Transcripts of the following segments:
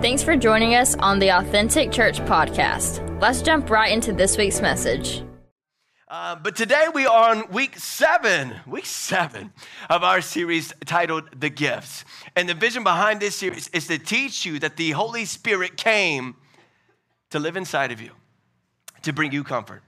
Thanks for joining us on the Authentic Church podcast. Let's jump right into this week's message. Uh, but today we are on week seven, week seven of our series titled The Gifts. And the vision behind this series is to teach you that the Holy Spirit came to live inside of you, to bring you comfort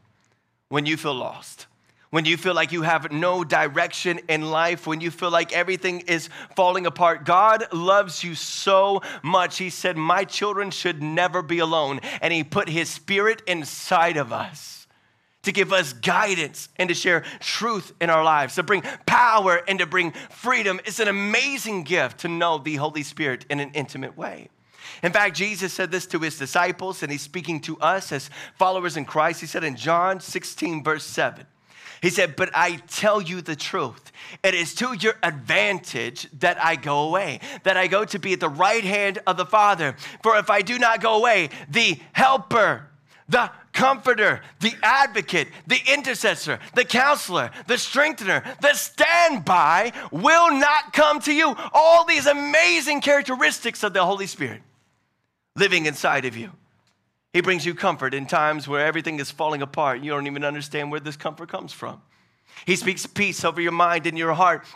when you feel lost, when you feel like you have no direction in life, when you feel like everything is falling apart. God loves you so much. He said, My children should never be alone. And He put His Spirit inside of us to give us guidance and to share truth in our lives, to bring power and to bring freedom. It's an amazing gift to know the Holy Spirit in an intimate way. In fact, Jesus said this to his disciples, and he's speaking to us as followers in Christ. He said in John 16, verse 7, he said, But I tell you the truth. It is to your advantage that I go away, that I go to be at the right hand of the Father. For if I do not go away, the helper, the comforter, the advocate, the intercessor, the counselor, the strengthener, the standby will not come to you. All these amazing characteristics of the Holy Spirit living inside of you. He brings you comfort in times where everything is falling apart. You don't even understand where this comfort comes from. He speaks peace over your mind and your heart.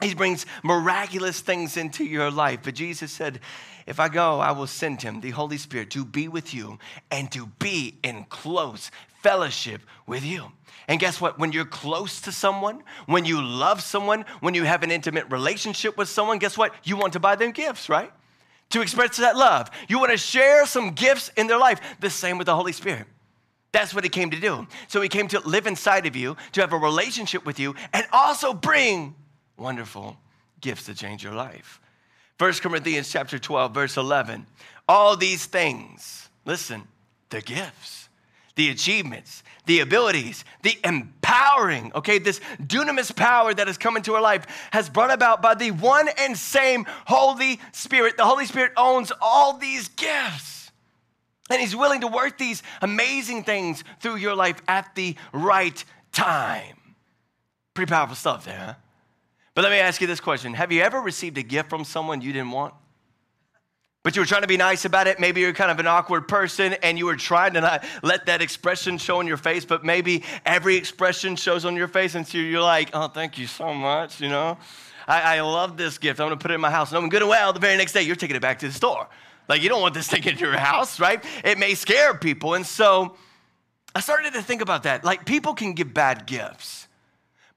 He brings miraculous things into your life. But Jesus said, If I go, I will send him, the Holy Spirit, to be with you and to be in close fellowship with you. And guess what? When you're close to someone, when you love someone, when you have an intimate relationship with someone, guess what? You want to buy them gifts, right? To express that love. You want to share some gifts in their life. The same with the Holy Spirit. That's what he came to do. So he came to live inside of you, to have a relationship with you, and also bring wonderful gifts to change your life. 1 Corinthians chapter 12, verse 11. All these things, listen, the gifts, the achievements, the abilities, the empowering, okay, this dunamis power that has come into our life has brought about by the one and same Holy Spirit. The Holy Spirit owns all these gifts. And He's willing to work these amazing things through your life at the right time. Pretty powerful stuff there, huh? But let me ask you this question Have you ever received a gift from someone you didn't want? But you were trying to be nice about it. Maybe you're kind of an awkward person and you were trying to not let that expression show on your face, but maybe every expression shows on your face. And so you're like, oh, thank you so much, you know? I, I love this gift. I'm gonna put it in my house. And I'm good and well, the very next day, you're taking it back to the store. Like, you don't want this thing in your house, right? It may scare people. And so I started to think about that. Like, people can give bad gifts,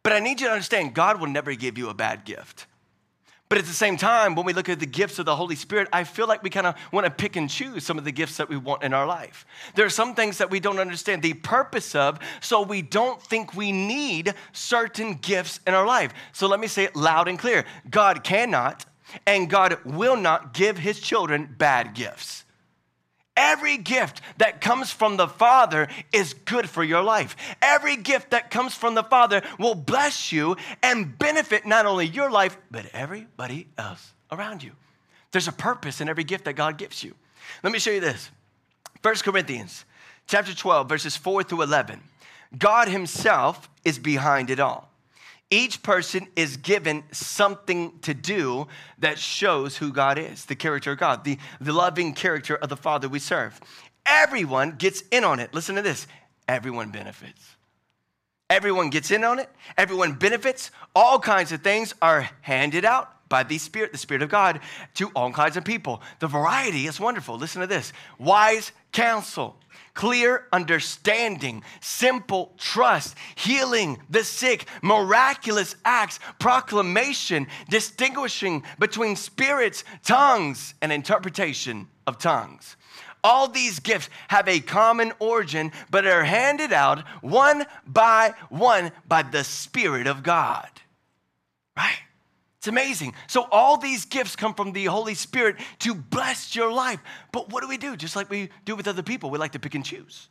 but I need you to understand God will never give you a bad gift. But at the same time, when we look at the gifts of the Holy Spirit, I feel like we kind of want to pick and choose some of the gifts that we want in our life. There are some things that we don't understand the purpose of, so we don't think we need certain gifts in our life. So let me say it loud and clear God cannot and God will not give his children bad gifts. Every gift that comes from the Father is good for your life. Every gift that comes from the Father will bless you and benefit not only your life, but everybody else around you. There's a purpose in every gift that God gives you. Let me show you this. 1 Corinthians chapter 12, verses 4 through 11. God Himself is behind it all. Each person is given something to do that shows who God is, the character of God, the, the loving character of the Father we serve. Everyone gets in on it. Listen to this everyone benefits. Everyone gets in on it, everyone benefits. All kinds of things are handed out by the Spirit, the Spirit of God, to all kinds of people. The variety is wonderful. Listen to this wise counsel clear understanding, simple trust, healing the sick, miraculous acts, proclamation, distinguishing between spirits, tongues, and interpretation of tongues. All these gifts have a common origin, but are handed out one by one by the Spirit of God. Right? It's amazing. So, all these gifts come from the Holy Spirit to bless your life. But what do we do? Just like we do with other people, we like to pick and choose.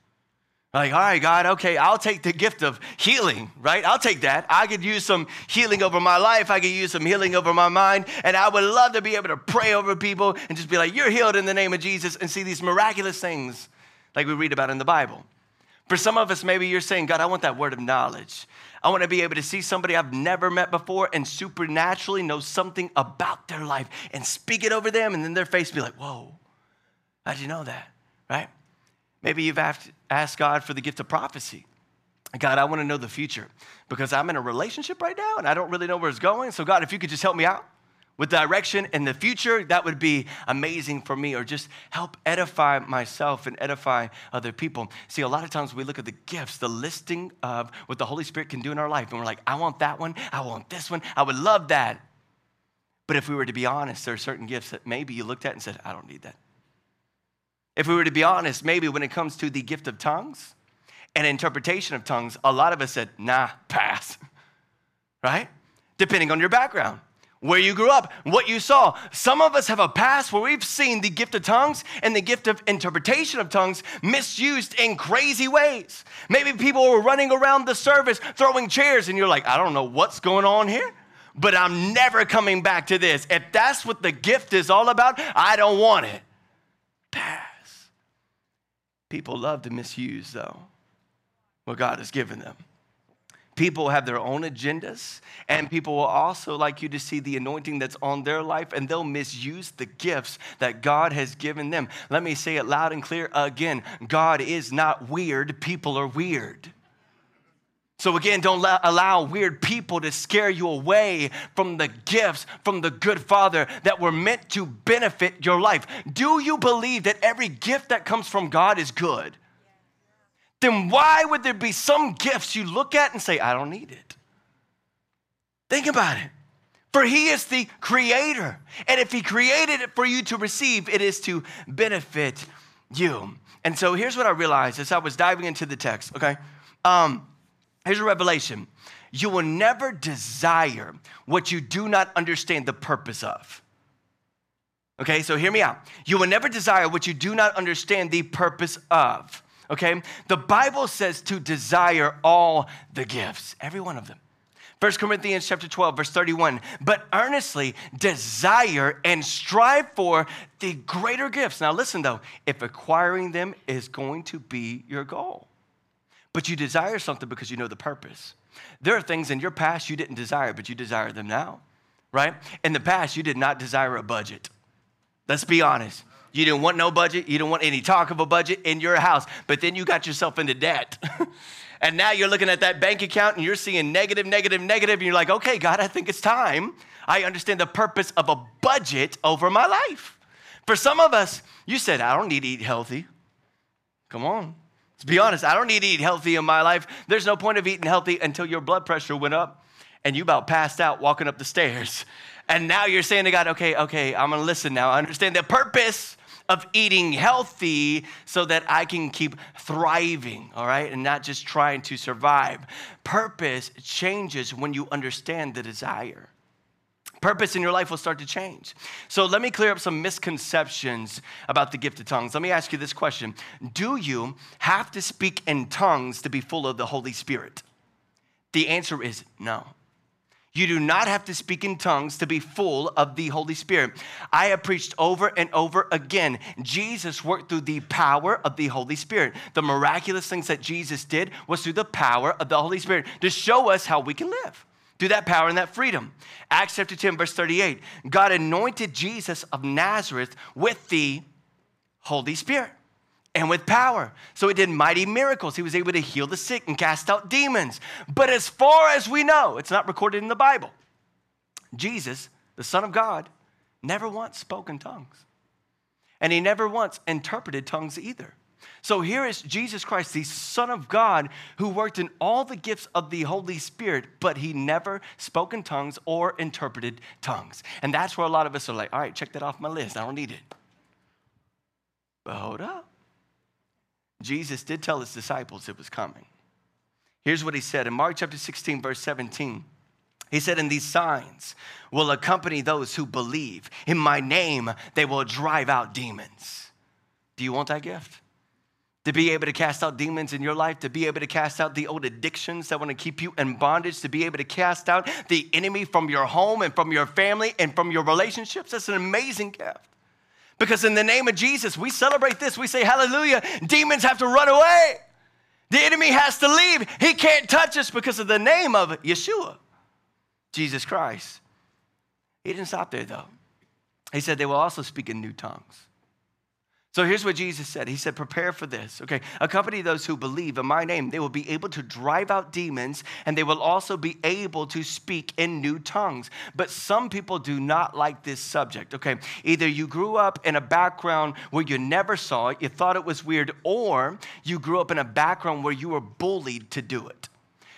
Like, all right, God, okay, I'll take the gift of healing, right? I'll take that. I could use some healing over my life. I could use some healing over my mind. And I would love to be able to pray over people and just be like, you're healed in the name of Jesus and see these miraculous things like we read about in the Bible. For some of us, maybe you're saying, God, I want that word of knowledge. I want to be able to see somebody I've never met before and supernaturally know something about their life and speak it over them, and then their face be like, whoa, How'd you know that? Right? Maybe you've asked God for the gift of prophecy. God, I want to know the future because I'm in a relationship right now and I don't really know where it's going. So, God, if you could just help me out with direction in the future, that would be amazing for me, or just help edify myself and edify other people. See, a lot of times we look at the gifts, the listing of what the Holy Spirit can do in our life, and we're like, I want that one, I want this one, I would love that. But if we were to be honest, there are certain gifts that maybe you looked at and said, I don't need that. If we were to be honest, maybe when it comes to the gift of tongues and interpretation of tongues, a lot of us said, nah, pass, right? Depending on your background where you grew up, what you saw. Some of us have a past where we've seen the gift of tongues and the gift of interpretation of tongues misused in crazy ways. Maybe people were running around the service throwing chairs, and you're like, I don't know what's going on here, but I'm never coming back to this. If that's what the gift is all about, I don't want it. Pass. People love to misuse, though, what God has given them. People have their own agendas, and people will also like you to see the anointing that's on their life, and they'll misuse the gifts that God has given them. Let me say it loud and clear again God is not weird, people are weird. So, again, don't allow weird people to scare you away from the gifts from the good Father that were meant to benefit your life. Do you believe that every gift that comes from God is good? Then why would there be some gifts you look at and say, I don't need it? Think about it. For he is the creator. And if he created it for you to receive, it is to benefit you. And so here's what I realized as I was diving into the text, okay? Um, here's a revelation. You will never desire what you do not understand the purpose of. Okay, so hear me out. You will never desire what you do not understand the purpose of okay? The Bible says to desire all the gifts, every one of them. 1 Corinthians chapter 12, verse 31. But earnestly desire and strive for the greater gifts. Now, listen though, if acquiring them is going to be your goal, but you desire something because you know the purpose. There are things in your past you didn't desire, but you desire them now, right? In the past, you did not desire a budget. Let's be honest. You didn't want no budget. You didn't want any talk of a budget in your house. But then you got yourself into debt. and now you're looking at that bank account and you're seeing negative, negative, negative. And you're like, okay, God, I think it's time. I understand the purpose of a budget over my life. For some of us, you said, I don't need to eat healthy. Come on. Let's be honest. I don't need to eat healthy in my life. There's no point of eating healthy until your blood pressure went up and you about passed out walking up the stairs. And now you're saying to God, okay, okay, I'm gonna listen now. I understand the purpose of eating healthy so that I can keep thriving, all right, and not just trying to survive. Purpose changes when you understand the desire. Purpose in your life will start to change. So, let me clear up some misconceptions about the gift of tongues. Let me ask you this question Do you have to speak in tongues to be full of the Holy Spirit? The answer is no. You do not have to speak in tongues to be full of the Holy Spirit. I have preached over and over again. Jesus worked through the power of the Holy Spirit. The miraculous things that Jesus did was through the power of the Holy Spirit to show us how we can live through that power and that freedom. Acts chapter 10, verse 38 God anointed Jesus of Nazareth with the Holy Spirit and with power. So he did mighty miracles. He was able to heal the sick and cast out demons. But as far as we know, it's not recorded in the Bible. Jesus, the Son of God, never once spoke in tongues. And he never once interpreted tongues either. So here is Jesus Christ, the Son of God, who worked in all the gifts of the Holy Spirit, but he never spoke in tongues or interpreted tongues. And that's where a lot of us are like, all right, check that off my list. I don't need it. But hold up. Jesus did tell his disciples it was coming. Here's what he said in Mark chapter 16, verse 17. He said, And these signs will accompany those who believe. In my name, they will drive out demons. Do you want that gift? To be able to cast out demons in your life, to be able to cast out the old addictions that want to keep you in bondage, to be able to cast out the enemy from your home and from your family and from your relationships. That's an amazing gift. Because in the name of Jesus, we celebrate this. We say, Hallelujah. Demons have to run away. The enemy has to leave. He can't touch us because of the name of Yeshua, Jesus Christ. He didn't stop there though. He said they will also speak in new tongues. So here's what Jesus said. He said, Prepare for this. Okay. Accompany those who believe in my name. They will be able to drive out demons and they will also be able to speak in new tongues. But some people do not like this subject. Okay. Either you grew up in a background where you never saw it, you thought it was weird, or you grew up in a background where you were bullied to do it.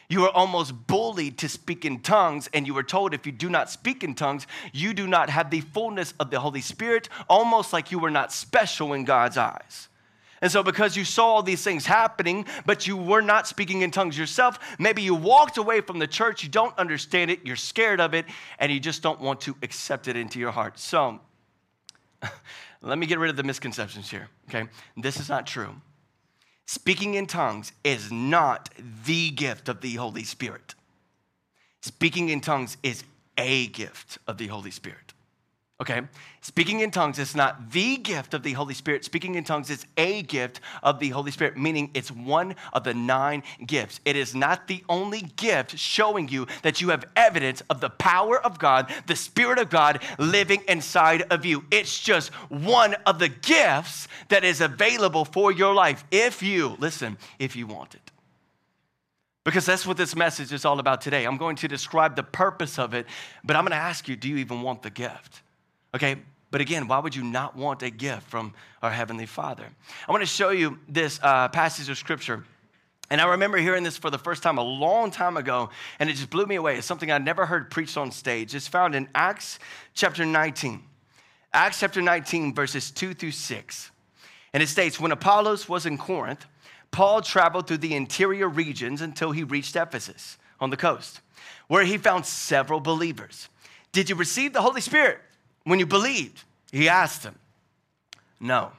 You were almost bullied to speak in tongues, and you were told if you do not speak in tongues, you do not have the fullness of the Holy Spirit, almost like you were not special in God's eyes. And so, because you saw all these things happening, but you were not speaking in tongues yourself, maybe you walked away from the church, you don't understand it, you're scared of it, and you just don't want to accept it into your heart. So, let me get rid of the misconceptions here, okay? This is not true. Speaking in tongues is not the gift of the Holy Spirit. Speaking in tongues is a gift of the Holy Spirit. Okay? Speaking in tongues is not the gift of the Holy Spirit. Speaking in tongues is a gift of the Holy Spirit, meaning it's one of the nine gifts. It is not the only gift showing you that you have evidence of the power of God, the Spirit of God living inside of you. It's just one of the gifts that is available for your life if you, listen, if you want it. Because that's what this message is all about today. I'm going to describe the purpose of it, but I'm going to ask you do you even want the gift? Okay, but again, why would you not want a gift from our Heavenly Father? I want to show you this uh, passage of Scripture. And I remember hearing this for the first time a long time ago, and it just blew me away. It's something I never heard preached on stage. It's found in Acts chapter 19. Acts chapter 19, verses 2 through 6. And it states When Apollos was in Corinth, Paul traveled through the interior regions until he reached Ephesus on the coast, where he found several believers. Did you receive the Holy Spirit? When you believed? He asked them. No,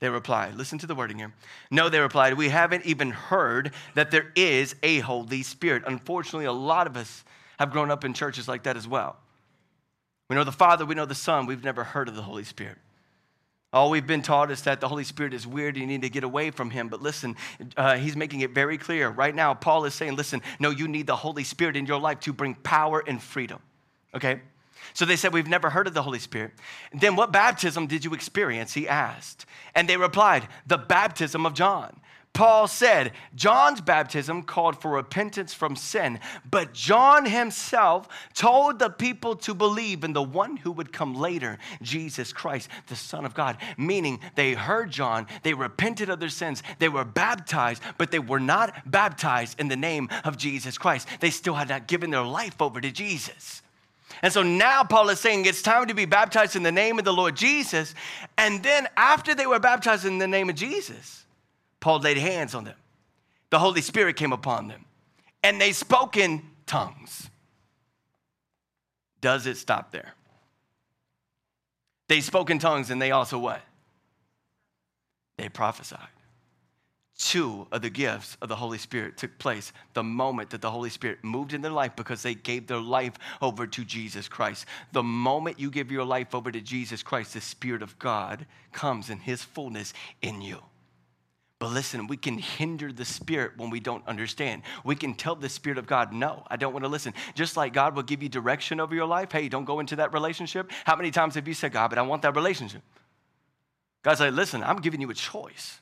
they replied. Listen to the wording here. No, they replied, we haven't even heard that there is a Holy Spirit. Unfortunately, a lot of us have grown up in churches like that as well. We know the Father, we know the Son, we've never heard of the Holy Spirit. All we've been taught is that the Holy Spirit is weird, you need to get away from him. But listen, uh, he's making it very clear. Right now, Paul is saying, listen, no, you need the Holy Spirit in your life to bring power and freedom. Okay? So they said, We've never heard of the Holy Spirit. Then what baptism did you experience? He asked. And they replied, The baptism of John. Paul said, John's baptism called for repentance from sin, but John himself told the people to believe in the one who would come later, Jesus Christ, the Son of God. Meaning they heard John, they repented of their sins, they were baptized, but they were not baptized in the name of Jesus Christ. They still had not given their life over to Jesus. And so now Paul is saying it's time to be baptized in the name of the Lord Jesus. And then after they were baptized in the name of Jesus, Paul laid hands on them. The Holy Spirit came upon them. And they spoke in tongues. Does it stop there? They spoke in tongues and they also what? They prophesied two of the gifts of the Holy Spirit took place the moment that the Holy Spirit moved in their life because they gave their life over to Jesus Christ. The moment you give your life over to Jesus Christ, the Spirit of God comes in His fullness in you. But listen, we can hinder the Spirit when we don't understand. We can tell the Spirit of God, no, I don't want to listen. Just like God will give you direction over your life. Hey, don't go into that relationship. How many times have you said, God, but I want that relationship? God's like, listen, I'm giving you a choice.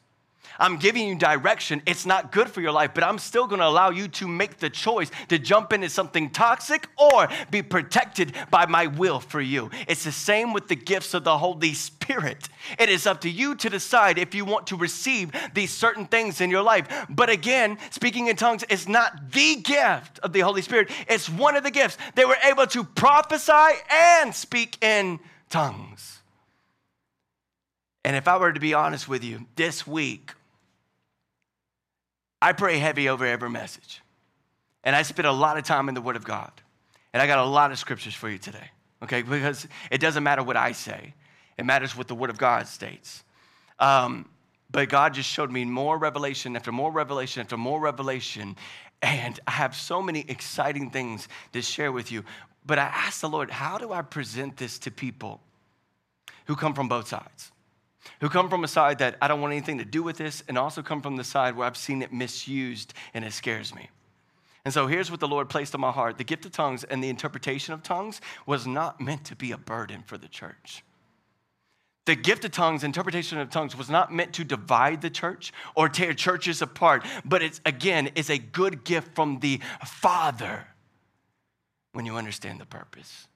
I'm giving you direction. It's not good for your life, but I'm still going to allow you to make the choice to jump into something toxic or be protected by my will for you. It's the same with the gifts of the Holy Spirit. It is up to you to decide if you want to receive these certain things in your life. But again, speaking in tongues is not the gift of the Holy Spirit, it's one of the gifts. They were able to prophesy and speak in tongues. And if I were to be honest with you, this week, I pray heavy over every message. And I spend a lot of time in the Word of God. And I got a lot of scriptures for you today, okay? Because it doesn't matter what I say, it matters what the Word of God states. Um, but God just showed me more revelation after more revelation after more revelation. And I have so many exciting things to share with you. But I asked the Lord, how do I present this to people who come from both sides? Who come from a side that I don't want anything to do with this, and also come from the side where I've seen it misused and it scares me. And so here's what the Lord placed on my heart the gift of tongues and the interpretation of tongues was not meant to be a burden for the church. The gift of tongues, interpretation of tongues, was not meant to divide the church or tear churches apart, but it's again is a good gift from the Father when you understand the purpose.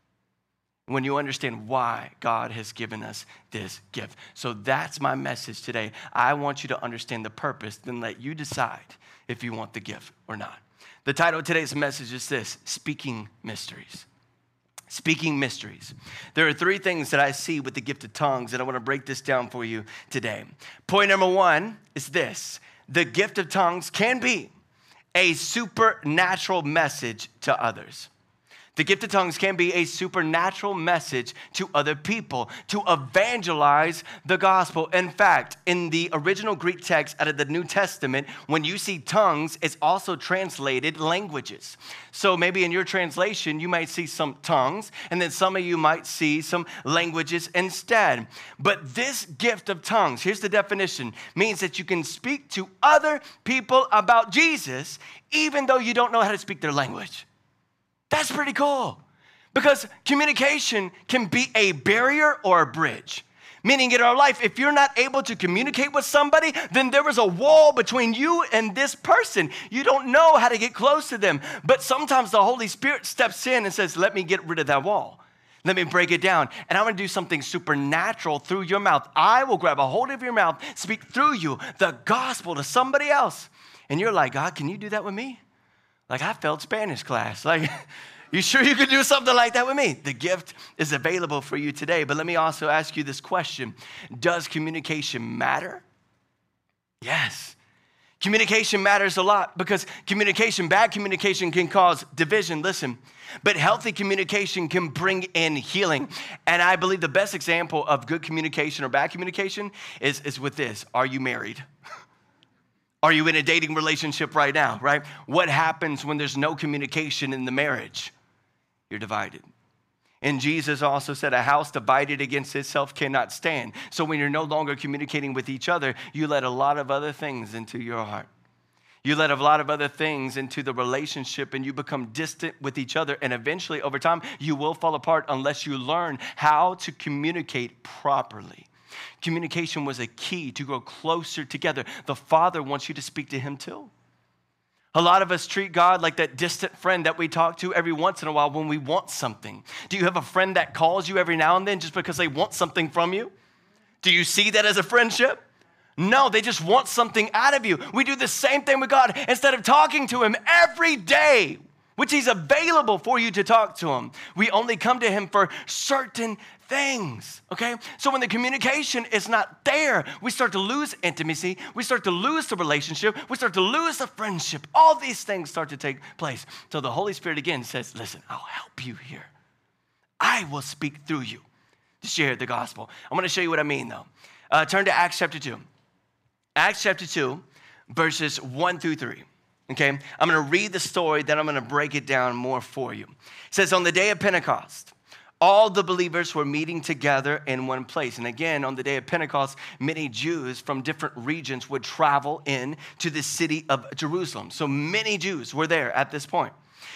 When you understand why God has given us this gift. So that's my message today. I want you to understand the purpose, then let you decide if you want the gift or not. The title of today's message is this Speaking Mysteries speaking mysteries. There are three things that I see with the gift of tongues, and I want to break this down for you today. Point number one is this the gift of tongues can be a supernatural message to others. The gift of tongues can be a supernatural message to other people to evangelize the gospel. In fact, in the original Greek text out of the New Testament, when you see tongues, it's also translated languages. So maybe in your translation, you might see some tongues, and then some of you might see some languages instead. But this gift of tongues, here's the definition, means that you can speak to other people about Jesus, even though you don't know how to speak their language. That's pretty cool because communication can be a barrier or a bridge. Meaning, in our life, if you're not able to communicate with somebody, then there is a wall between you and this person. You don't know how to get close to them. But sometimes the Holy Spirit steps in and says, Let me get rid of that wall. Let me break it down. And I'm gonna do something supernatural through your mouth. I will grab a hold of your mouth, speak through you the gospel to somebody else. And you're like, God, can you do that with me? Like, I failed Spanish class. Like, you sure you could do something like that with me? The gift is available for you today. But let me also ask you this question Does communication matter? Yes. Communication matters a lot because communication, bad communication can cause division. Listen, but healthy communication can bring in healing. And I believe the best example of good communication or bad communication is, is with this Are you married? Are you in a dating relationship right now, right? What happens when there's no communication in the marriage? You're divided. And Jesus also said, A house divided against itself cannot stand. So when you're no longer communicating with each other, you let a lot of other things into your heart. You let a lot of other things into the relationship and you become distant with each other. And eventually, over time, you will fall apart unless you learn how to communicate properly. Communication was a key to grow closer together. The Father wants you to speak to Him too. A lot of us treat God like that distant friend that we talk to every once in a while when we want something. Do you have a friend that calls you every now and then just because they want something from you? Do you see that as a friendship? No, they just want something out of you. We do the same thing with God. Instead of talking to Him every day, which He's available for you to talk to Him, we only come to Him for certain things, okay? So when the communication is not there, we start to lose intimacy, we start to lose the relationship, we start to lose the friendship. All these things start to take place. So the Holy Spirit again says, Listen, I'll help you here. I will speak through you to share the gospel. I'm gonna show you what I mean though. Uh, turn to Acts chapter 2. Acts chapter 2, verses 1 through 3. Okay, I'm gonna read the story, then I'm gonna break it down more for you. It says, On the day of Pentecost, all the believers were meeting together in one place. And again, on the day of Pentecost, many Jews from different regions would travel in to the city of Jerusalem. So many Jews were there at this point.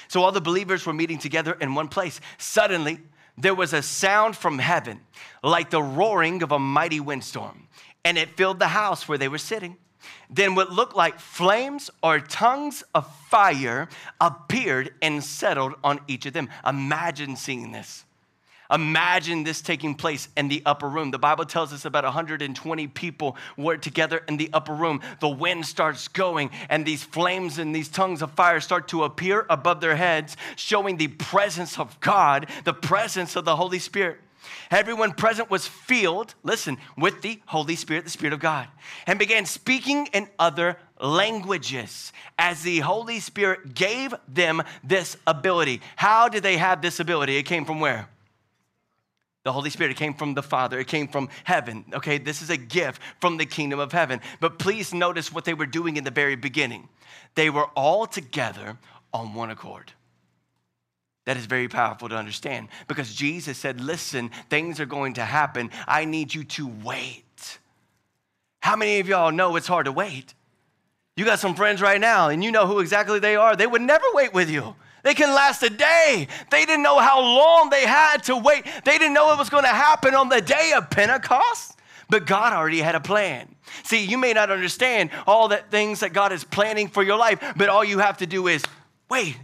So all the believers were meeting together in one place. Suddenly, there was a sound from heaven like the roaring of a mighty windstorm, and it filled the house where they were sitting. Then what looked like flames or tongues of fire appeared and settled on each of them. Imagine seeing this. Imagine this taking place in the upper room. The Bible tells us about 120 people were together in the upper room. The wind starts going, and these flames and these tongues of fire start to appear above their heads, showing the presence of God, the presence of the Holy Spirit. Everyone present was filled, listen, with the Holy Spirit, the Spirit of God, and began speaking in other languages as the Holy Spirit gave them this ability. How did they have this ability? It came from where? The Holy Spirit it came from the Father, it came from heaven. Okay, this is a gift from the kingdom of heaven. But please notice what they were doing in the very beginning. They were all together on one accord. That is very powerful to understand because Jesus said, Listen, things are going to happen. I need you to wait. How many of y'all know it's hard to wait? You got some friends right now and you know who exactly they are. They would never wait with you. They can last a day. They didn't know how long they had to wait. They didn't know it was going to happen on the day of Pentecost, but God already had a plan. See, you may not understand all the things that God is planning for your life, but all you have to do is wait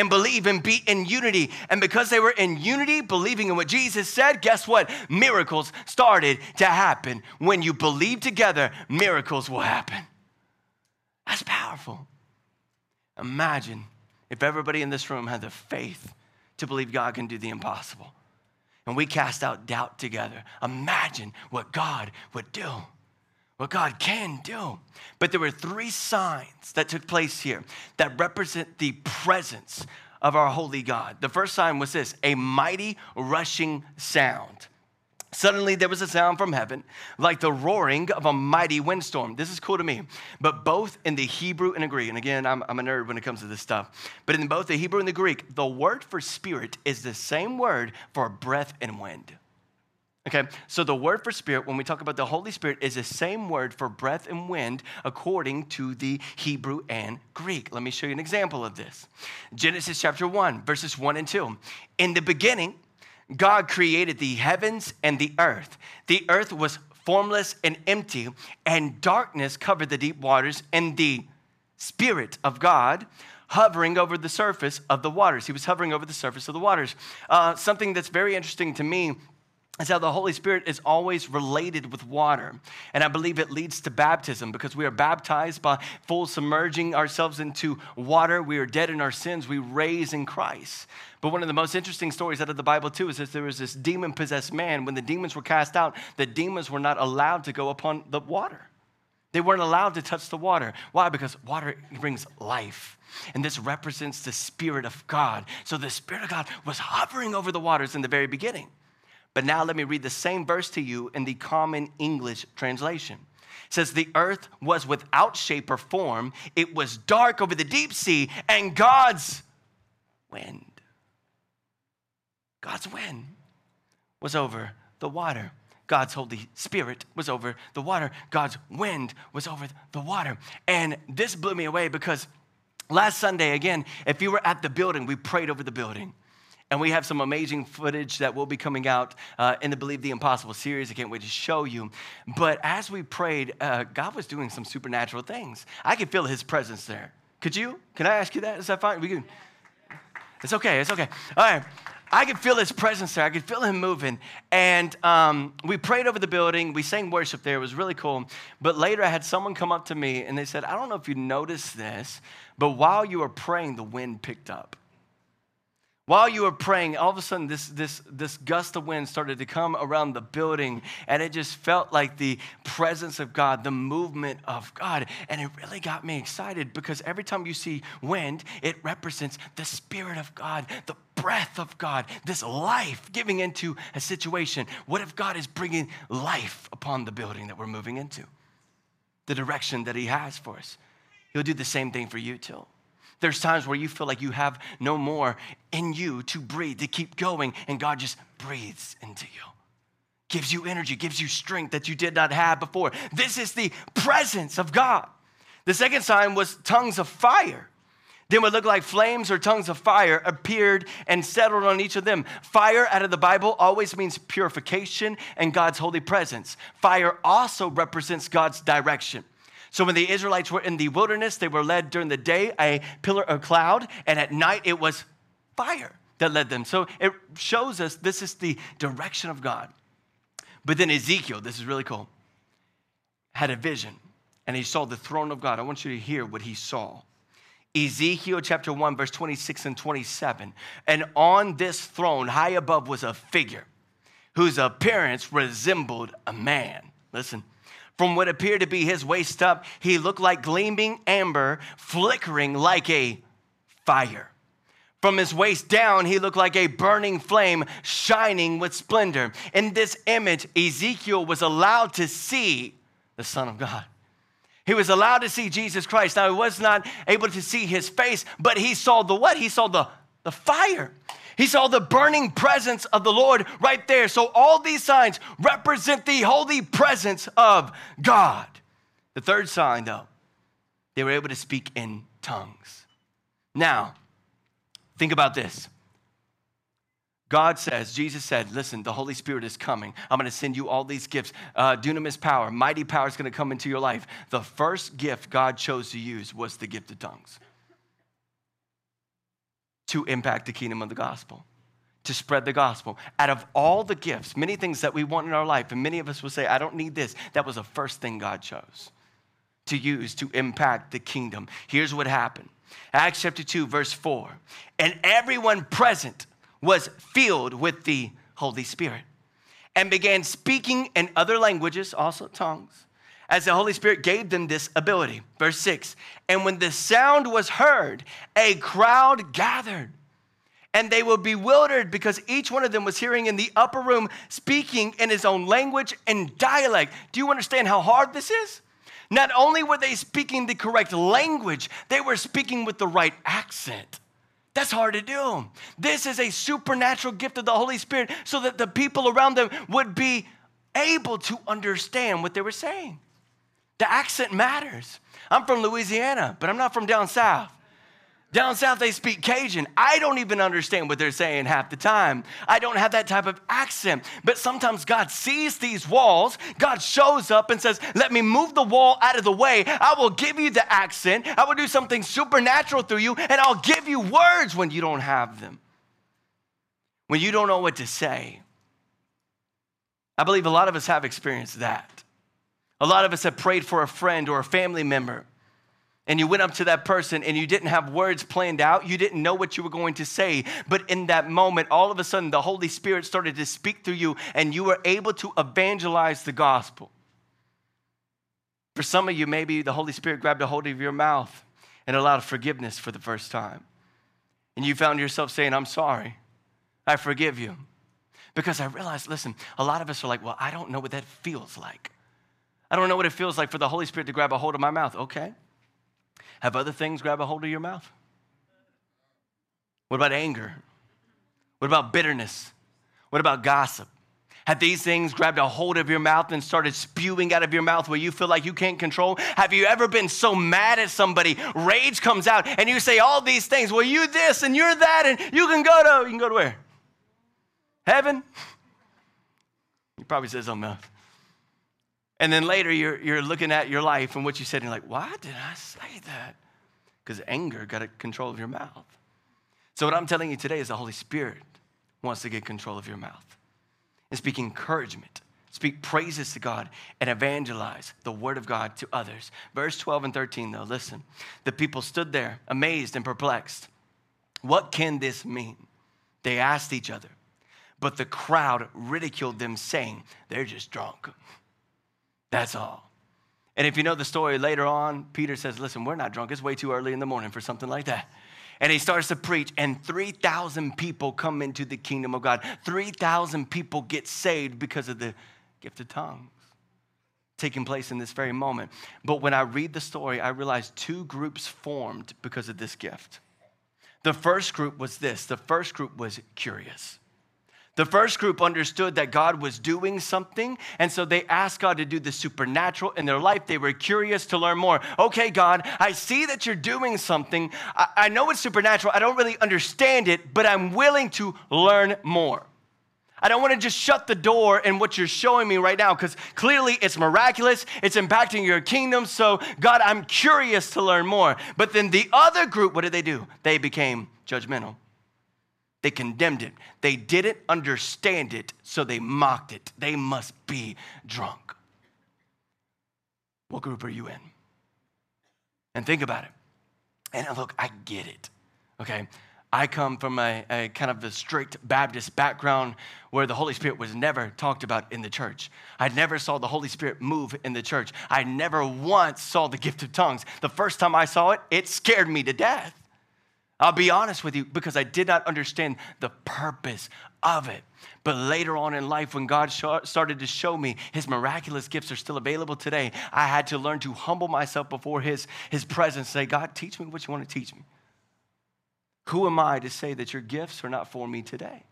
and believe and be in unity. And because they were in unity, believing in what Jesus said, guess what? Miracles started to happen. When you believe together, miracles will happen. That's powerful. Imagine if everybody in this room had the faith to believe God can do the impossible. And we cast out doubt together. Imagine what God would do what God can do. But there were three signs that took place here that represent the presence of our holy God. The first sign was this a mighty rushing sound. Suddenly there was a sound from heaven, like the roaring of a mighty windstorm. This is cool to me. But both in the Hebrew and the Greek, and again, I'm, I'm, a nerd when it comes to this stuff, but in both the Hebrew and the Greek, the word for spirit is the same word for breath and wind. Okay, so the word for spirit, when we talk about the Holy Spirit, is the same word for breath and wind according to the Hebrew and Greek. Let me show you an example of this. Genesis chapter 1, verses 1 and 2. In the beginning, God created the heavens and the earth. The earth was formless and empty, and darkness covered the deep waters, and the Spirit of God hovering over the surface of the waters. He was hovering over the surface of the waters. Uh, something that's very interesting to me is how the Holy Spirit is always related with water. And I believe it leads to baptism because we are baptized by full submerging ourselves into water. We are dead in our sins. We raise in Christ. But one of the most interesting stories out of the Bible, too, is that there was this demon possessed man. When the demons were cast out, the demons were not allowed to go upon the water. They weren't allowed to touch the water. Why? Because water brings life. And this represents the Spirit of God. So the Spirit of God was hovering over the waters in the very beginning. But now let me read the same verse to you in the common English translation. It says, The earth was without shape or form, it was dark over the deep sea, and God's wind, God's wind was over the water. God's Holy Spirit was over the water. God's wind was over the water. And this blew me away because last Sunday, again, if you were at the building, we prayed over the building. And we have some amazing footage that will be coming out uh, in the Believe the Impossible series. I can't wait to show you. But as we prayed, uh, God was doing some supernatural things. I could feel His presence there. Could you? Can I ask you that? Is that fine? We can. It's okay. It's okay. All right. I could feel his presence there. I could feel him moving. And um, we prayed over the building. We sang worship there. It was really cool. But later, I had someone come up to me and they said, I don't know if you noticed this, but while you were praying, the wind picked up. While you were praying, all of a sudden this, this, this gust of wind started to come around the building, and it just felt like the presence of God, the movement of God. And it really got me excited because every time you see wind, it represents the Spirit of God, the breath of God, this life giving into a situation. What if God is bringing life upon the building that we're moving into? The direction that He has for us. He'll do the same thing for you too. There's times where you feel like you have no more in you to breathe, to keep going, and God just breathes into you. Gives you energy, gives you strength that you did not have before. This is the presence of God. The second sign was tongues of fire. Then what looked like flames or tongues of fire appeared and settled on each of them. Fire out of the Bible always means purification and God's holy presence. Fire also represents God's direction. So when the Israelites were in the wilderness, they were led during the day a pillar of cloud, and at night it was fire that led them. So it shows us this is the direction of God. But then Ezekiel, this is really cool, had a vision and he saw the throne of God. I want you to hear what he saw. Ezekiel chapter 1, verse 26 and 27. And on this throne, high above, was a figure whose appearance resembled a man. Listen. From what appeared to be his waist up, he looked like gleaming amber, flickering like a fire. From his waist down, he looked like a burning flame, shining with splendor. In this image, Ezekiel was allowed to see the Son of God. He was allowed to see Jesus Christ. Now, he was not able to see his face, but he saw the what? He saw the, the fire. He saw the burning presence of the Lord right there. So, all these signs represent the holy presence of God. The third sign, though, they were able to speak in tongues. Now, Think about this. God says, Jesus said, listen, the Holy Spirit is coming. I'm going to send you all these gifts. Uh, dunamis power, mighty power is going to come into your life. The first gift God chose to use was the gift of tongues to impact the kingdom of the gospel, to spread the gospel. Out of all the gifts, many things that we want in our life, and many of us will say, I don't need this. That was the first thing God chose to use to impact the kingdom. Here's what happened Acts chapter 2, verse 4. And everyone present, was filled with the Holy Spirit and began speaking in other languages, also tongues, as the Holy Spirit gave them this ability. Verse 6 And when the sound was heard, a crowd gathered. And they were bewildered because each one of them was hearing in the upper room speaking in his own language and dialect. Do you understand how hard this is? Not only were they speaking the correct language, they were speaking with the right accent. That's hard to do. This is a supernatural gift of the Holy Spirit so that the people around them would be able to understand what they were saying. The accent matters. I'm from Louisiana, but I'm not from down south. Down south, they speak Cajun. I don't even understand what they're saying half the time. I don't have that type of accent. But sometimes God sees these walls. God shows up and says, Let me move the wall out of the way. I will give you the accent. I will do something supernatural through you, and I'll give you words when you don't have them, when you don't know what to say. I believe a lot of us have experienced that. A lot of us have prayed for a friend or a family member and you went up to that person and you didn't have words planned out, you didn't know what you were going to say. But in that moment, all of a sudden, the Holy Spirit started to speak through you and you were able to evangelize the gospel. For some of you, maybe the Holy Spirit grabbed a hold of your mouth and allowed forgiveness for the first time. And you found yourself saying, I'm sorry, I forgive you. Because I realized, listen, a lot of us are like, well, I don't know what that feels like. I don't know what it feels like for the Holy Spirit to grab a hold of my mouth. Okay. Have other things grab a hold of your mouth? What about anger? What about bitterness? What about gossip? Have these things grabbed a hold of your mouth and started spewing out of your mouth where you feel like you can't control? Have you ever been so mad at somebody, rage comes out, and you say all these things? Well, you this and you're that, and you can go to you can go to where? Heaven? You probably said something else. And then later you're, you're looking at your life and what you said, and you're like, why did I say that? Because anger got a control of your mouth. So, what I'm telling you today is the Holy Spirit wants to get control of your mouth and speak encouragement, speak praises to God, and evangelize the word of God to others. Verse 12 and 13, though, listen. The people stood there, amazed and perplexed. What can this mean? They asked each other, but the crowd ridiculed them, saying, They're just drunk. That's all. And if you know the story later on, Peter says, Listen, we're not drunk. It's way too early in the morning for something like that. And he starts to preach, and 3,000 people come into the kingdom of God. 3,000 people get saved because of the gift of tongues taking place in this very moment. But when I read the story, I realize two groups formed because of this gift. The first group was this the first group was curious. The first group understood that God was doing something, and so they asked God to do the supernatural in their life. They were curious to learn more. Okay, God, I see that you're doing something. I, I know it's supernatural. I don't really understand it, but I'm willing to learn more. I don't want to just shut the door in what you're showing me right now because clearly it's miraculous, it's impacting your kingdom. So, God, I'm curious to learn more. But then the other group, what did they do? They became judgmental. They condemned it. They didn't understand it, so they mocked it. They must be drunk. What group are you in? And think about it. And look, I get it, okay? I come from a, a, kind of a strict Baptist background where the Holy Spirit was never talked about in the church. I never saw the Holy Spirit move in the church. I never once saw the gift of tongues. The first time I saw it, it scared me to death. I'll be honest with you because I did not understand the purpose of it. But later on in life, when God started to show me his miraculous gifts are still available today, I had to learn to humble myself before his, his presence, say, God, teach me what you want to teach me. Who am I to say that your gifts are not for me today?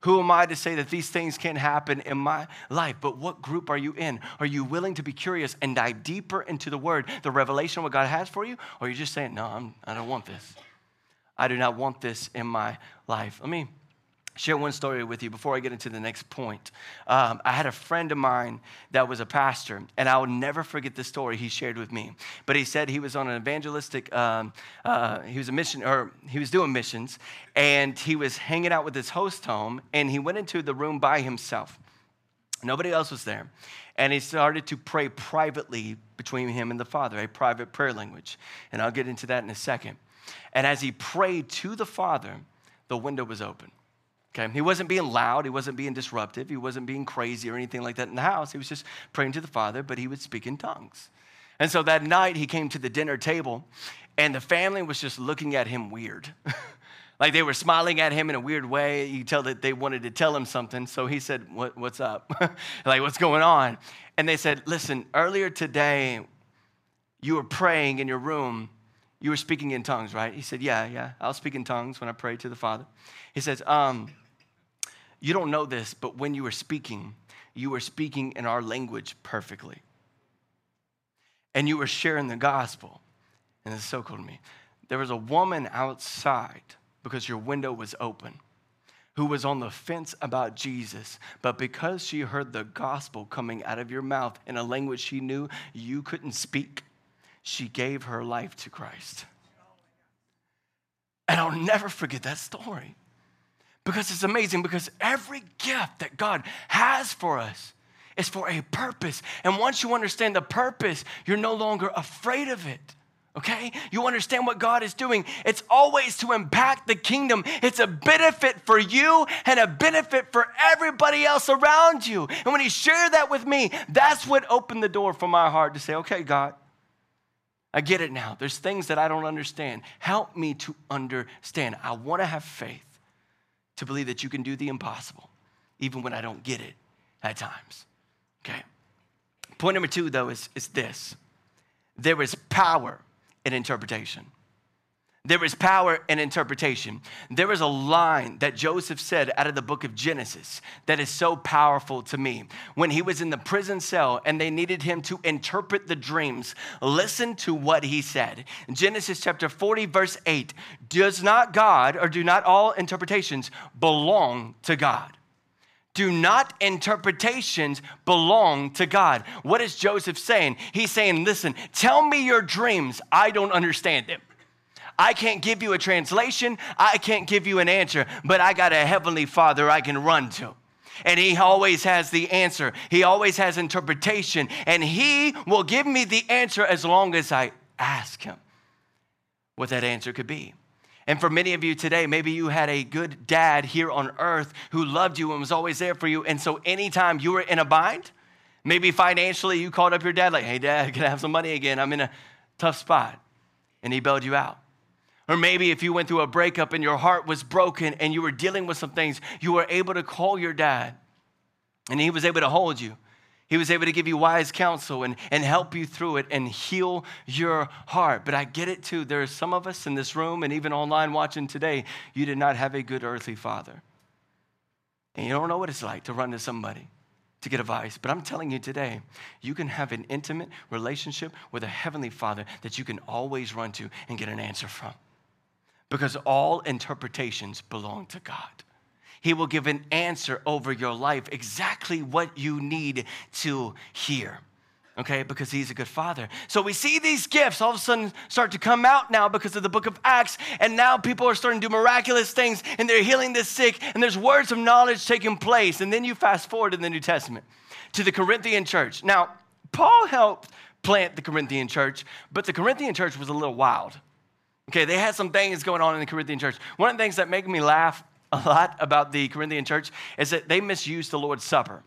Who am I to say that these things can't happen in my life? But what group are you in? Are you willing to be curious and dive deeper into the word, the revelation of what God has for you? Or are you just saying, no, I'm, I don't want this? I do not want this in my life. Let me share one story with you before I get into the next point. Um, I had a friend of mine that was a pastor, and I will never forget the story he shared with me. But he said he was on an evangelistic, um, uh, he was a mission, or he was doing missions, and he was hanging out with his host home, and he went into the room by himself. Nobody else was there. And he started to pray privately between him and the Father, a private prayer language. And I'll get into that in a second. And as he prayed to the Father, the window was open. Okay, he wasn't being loud, he wasn't being disruptive, he wasn't being crazy or anything like that in the house. He was just praying to the Father, but he would speak in tongues. And so that night he came to the dinner table, and the family was just looking at him weird. like they were smiling at him in a weird way. You tell that they wanted to tell him something. So he said, what, What's up? like, what's going on? And they said, Listen, earlier today, you were praying in your room. You were speaking in tongues, right? He said, Yeah, yeah, I'll speak in tongues when I pray to the Father. He says, um, you don't know this, but when you were speaking, you were speaking in our language perfectly. And you were sharing the gospel. And it's so cool to me. There was a woman outside because your window was open who was on the fence about Jesus, but because she heard the gospel coming out of your mouth in a language she knew you couldn't speak, she gave her life to Christ. And I'll never forget that story. Because it's amazing, because every gift that God has for us is for a purpose. And once you understand the purpose, you're no longer afraid of it. Okay? You understand what God is doing. It's always to impact the kingdom. It's a benefit for you and a benefit for everybody else around you. And when He shared that with me, that's what opened the door for my heart to say, okay, God, I get it now. There's things that I don't understand. Help me to understand. I want to have faith to believe that you can do the impossible, even when I don't get it at times. Okay? Point number two, though, is, is this there is power in interpretation. There is power in interpretation. There is a line that Joseph said out of the book of Genesis that is so powerful to me. When he was in the prison cell and they needed him to interpret the dreams, listen to what he said. Genesis chapter 40, verse 8 Does not God, or do not all interpretations belong to God? Do not interpretations belong to God? What is Joseph saying? He's saying, Listen, tell me your dreams. I don't understand them. I can't give you a translation, I can't give you an answer, but I got a heavenly father I can run to. And he always has the answer. He always has interpretation. And he will give me the answer as long as I ask him what that answer could be. And for many of you today, maybe you had a good dad here on earth who loved you and was always there for you. And so anytime you were in a bind, maybe financially you called up your dad, like, hey, dad, can I have some money again? I'm in a tough spot. And he bailed you out. Or maybe if you went through a breakup and your heart was broken and you were dealing with some things, you were able to call your dad and he was able to hold you. He was able to give you wise counsel and, and help you through it and heal your heart. But I get it too. There are some of us in this room and even online watching today, you did not have a good earthly father. And you don't know what it's like to run to somebody to get advice. But I'm telling you today, you can have an intimate relationship with a heavenly father that you can always run to and get an answer from because all interpretations belong to God. He will give an answer over your life, exactly what you need to hear. Okay, because he's a good father. So we see these gifts all of a sudden start to come out now because of the book of Acts, and now people are starting to do miraculous things and they're healing the sick, and there's words of knowledge taking place. And then you fast forward in the New Testament to the Corinthian church. Now, Paul helped plant the Corinthian church, but the Corinthian church was a little wild. Okay, they had some things going on in the Corinthian church. One of the things that make me laugh a lot about the Corinthian church is that they misused the Lord's Supper.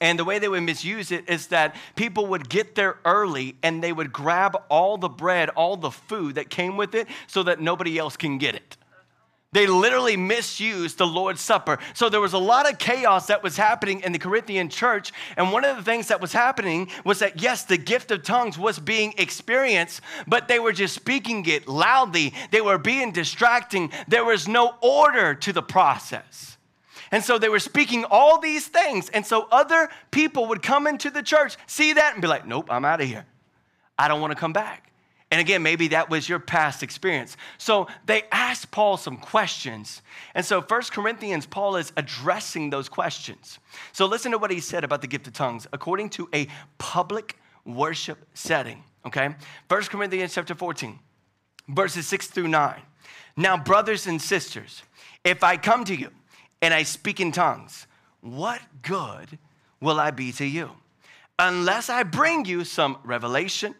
And the way they would misuse it is that people would get there early and they would grab all the bread, all the food that came with it so that nobody else can get it. They literally misused the Lord's Supper. So there was a lot of chaos that was happening in the Corinthian church. And one of the things that was happening was that, yes, the gift of tongues was being experienced, but they were just speaking it loudly. They were being distracting. There was no order to the process. And so they were speaking all these things. And so other people would come into the church, see that, and be like, nope, I'm out of here. I don't want to come back. And again, maybe that was your past experience. So they asked Paul some questions. And so First Corinthians, Paul is addressing those questions. So listen to what he said about the gift of tongues according to a public worship setting. Okay? First Corinthians chapter 14, verses 6 through 9. Now, brothers and sisters, if I come to you and I speak in tongues, what good will I be to you? Unless I bring you some revelation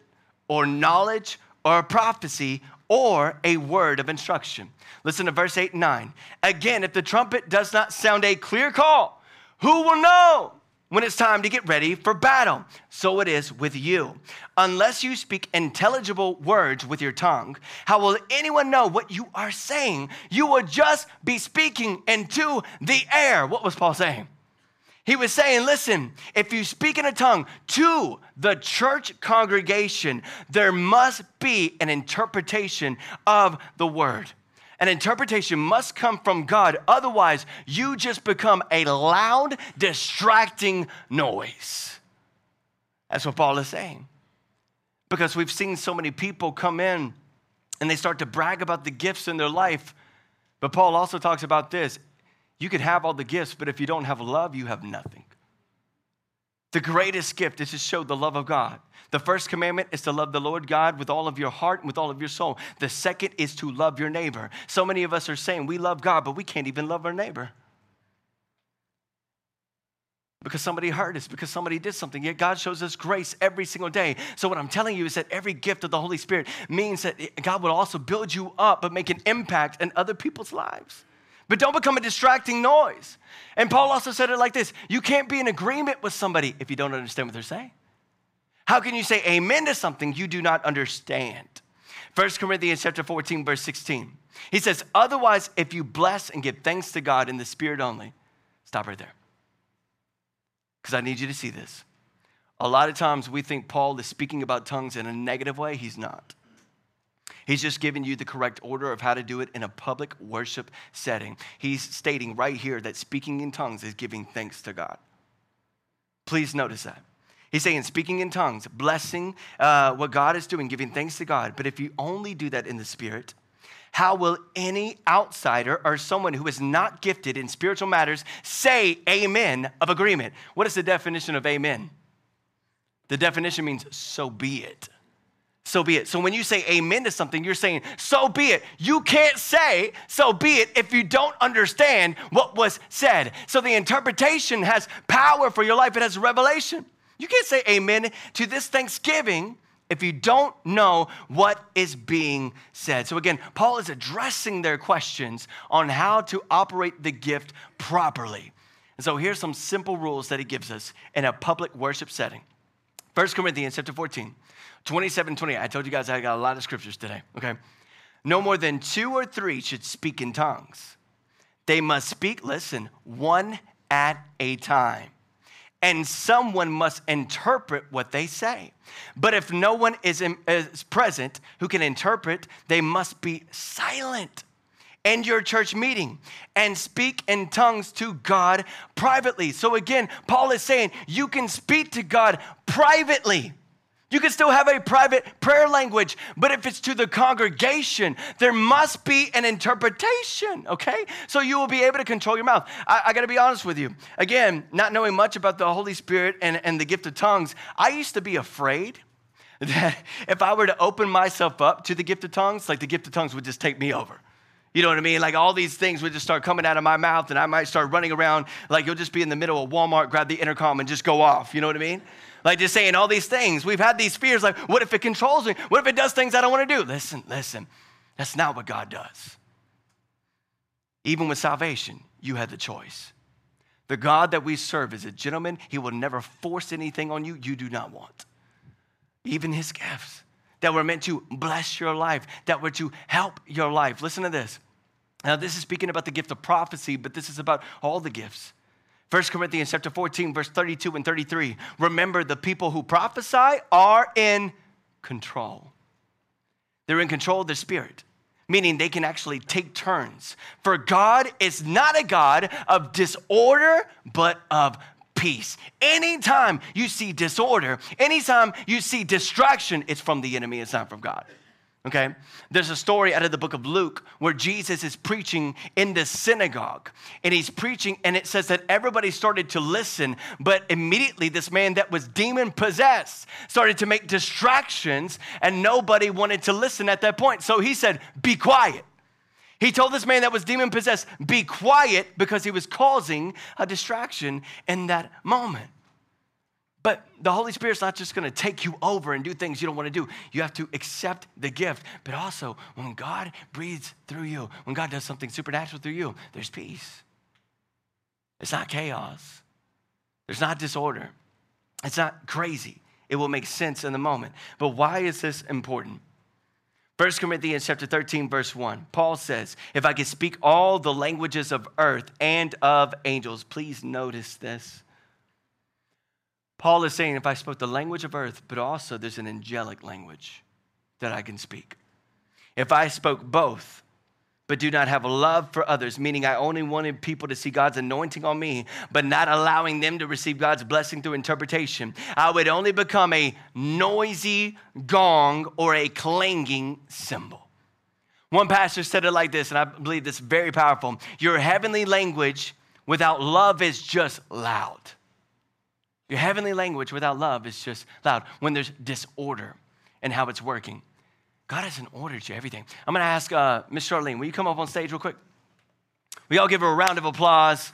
or knowledge or a prophecy or a word of instruction. Listen to verse 8 and 9. Again, if the trumpet does not sound a clear call, who will know? when it's time to get ready for battle. So it is with you. Unless you speak intelligible words with your tongue, how will anyone know what you are saying? You will just be speaking into the air. What was Paul saying? He was saying, listen, if you speak in a tongue to the church congregation, there must be an interpretation of the word. An interpretation must come from God. Otherwise, you just become a loud, distracting noise. That's what Paul is saying. Because we've seen so many people come in and they start to brag about the gifts in their life. But Paul also talks about this you could have all the gifts, but if you don't have love, you have nothing. The greatest gift is to show the love of God. The first commandment is to love the Lord God with all of your heart and with all of your soul. The second is to love your neighbor. So many of us are saying we love God, but we can't even love our neighbor. Because somebody hurt us, because somebody did something. Yet God shows us grace every single day. So, what I'm telling you is that every gift of the Holy Spirit means that God will also build you up, but make an impact in other people's lives. But don't become a distracting noise. And Paul also said it like this You can't be in agreement with somebody if you don't understand what they're saying. How can you say amen to something you do not understand? 1 Corinthians chapter 14, verse 16. He says, Otherwise, if you bless and give thanks to God in the Spirit only, stop right there. Because I need you to see this. A lot of times we think Paul is speaking about tongues in a negative way. He's not. He's just giving you the correct order of how to do it in a public worship setting. He's stating right here that speaking in tongues is giving thanks to God. Please notice that. He's saying speaking in tongues, blessing uh, what God is doing, giving thanks to God. But if you only do that in the Spirit, how will any outsider or someone who is not gifted in spiritual matters say amen of agreement? What is the definition of amen? The definition means so be it so be it. So when you say amen to something, you're saying, so be it. You can't say, so be it, if you don't understand what was said. So the interpretation has power for your life, it has revelation. You can't say amen to this Thanksgiving if you don't know what is being said. So again, Paul is addressing their questions on how to operate the gift properly. And so here's some simple rules that he gives us in a public worship setting. 1 Corinthians chapter 14. 27, 28. I told you guys I got a lot of scriptures today, okay? No more than two or three should speak in tongues. They must speak, listen, one at a time. And someone must interpret what they say. But if no one is, in, is present who can interpret, they must be silent in your church meeting and speak in tongues to God privately. So again, Paul is saying you can speak to God privately. You can still have a private prayer language, but if it's to the congregation, there must be an interpretation, okay? So you will be able to control your mouth. I, I gotta be honest with you. Again, not knowing much about the Holy Spirit and, and the gift of tongues, I used to be afraid that if I were to open myself up to the gift of tongues, like the gift of tongues would just take me over. You know what I mean? Like all these things would just start coming out of my mouth, and I might start running around like you'll just be in the middle of Walmart, grab the intercom, and just go off. You know what I mean? Like just saying all these things. We've had these fears like, what if it controls me? What if it does things I don't want to do? Listen, listen, that's not what God does. Even with salvation, you had the choice. The God that we serve is a gentleman. He will never force anything on you you do not want. Even his gifts that were meant to bless your life, that were to help your life. Listen to this. Now, this is speaking about the gift of prophecy, but this is about all the gifts. 1 Corinthians chapter 14, verse 32 and 33. Remember, the people who prophesy are in control. They're in control of their spirit, meaning they can actually take turns. For God is not a God of disorder, but of peace. Anytime you see disorder, anytime you see distraction, it's from the enemy, it's not from God. Okay? There's a story out of the book of Luke where Jesus is preaching in the synagogue. And he's preaching, and it says that everybody started to listen, but immediately this man that was demon possessed started to make distractions, and nobody wanted to listen at that point. So he said, Be quiet. He told this man that was demon possessed, Be quiet, because he was causing a distraction in that moment. But the Holy Spirit's not just to take you over and do things you don't want to do. You have to accept the gift. But also, when God breathes through you, when God does something supernatural through you, there's peace. It's not chaos. There's not disorder. It's not crazy. It will make sense in the moment. But why is this important? 1 Corinthians chapter 13 verse 1. Paul says, "If I could speak all the languages of earth and of angels." Please notice this. Paul is saying, if I spoke the language of earth, but also there's an angelic language that I can speak. If I spoke both, but do not have a love for others, meaning I only wanted people to see God's anointing on me, but not allowing them to receive God's blessing through interpretation, I would only become a noisy gong or a clanging cymbal. One pastor said it like this, and I believe this is very powerful. Your heavenly language without love is just loud. Your heavenly language without love is just loud. When there's disorder and how it's working, God has an order to everything. I'm going to ask uh, Miss Charlene, will you come up on stage real quick? We all give her a round of applause.